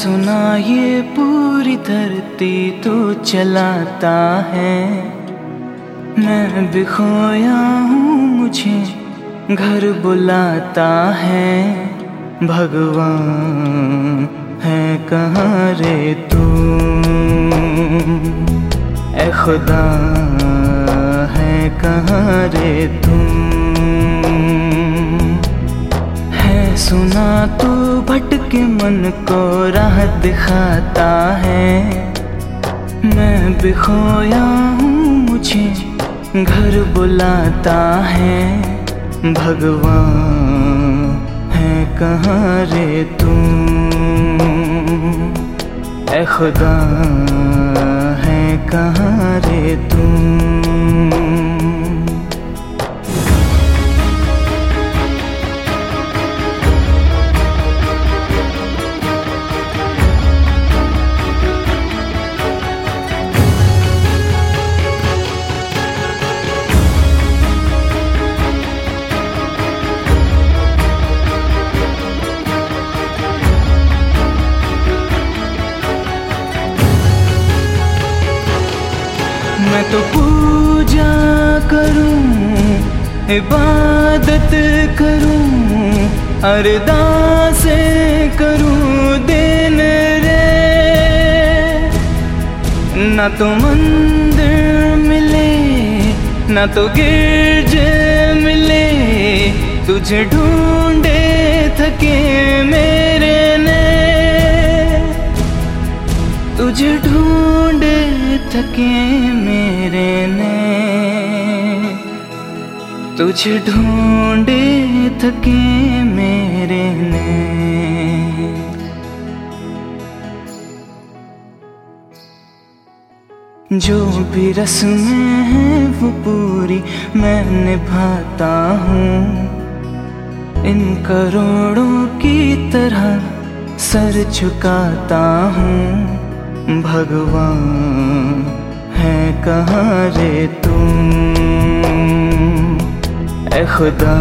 सुना ये पूरी धरती तो चलाता है। मैं भी खोया हूँ, मुझे घर बुलाता है। भगवान है कहाँ रे तू? ए खुदा है कहाँ रे तुम सुना तू भटके मन को राह दिखाता है। मैं भी खोया हूँ मुझे घर बुलाता है। भगवान है कहाँ रे तू? ए खुदा है कहाँ रे तुम मैं तो पूजा करूँ, इबादत करूँ, अरदास करूँ दिन रे। ना तो मंदिर मिले, ना तो गिरज मिले, तुझे ढूंढे थके मेरे तुझे ढूंढे थके मेरे ने तुझे ढूंढे थके मेरे ने जो भी रस्में हैं वो पूरी मैं निभाता हूँ। इन करोड़ों की तरह सर झुकाता हूँ। भगवान है कहाँ रे तुम? ए खुदा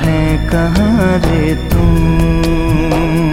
है कहाँ रे तुम?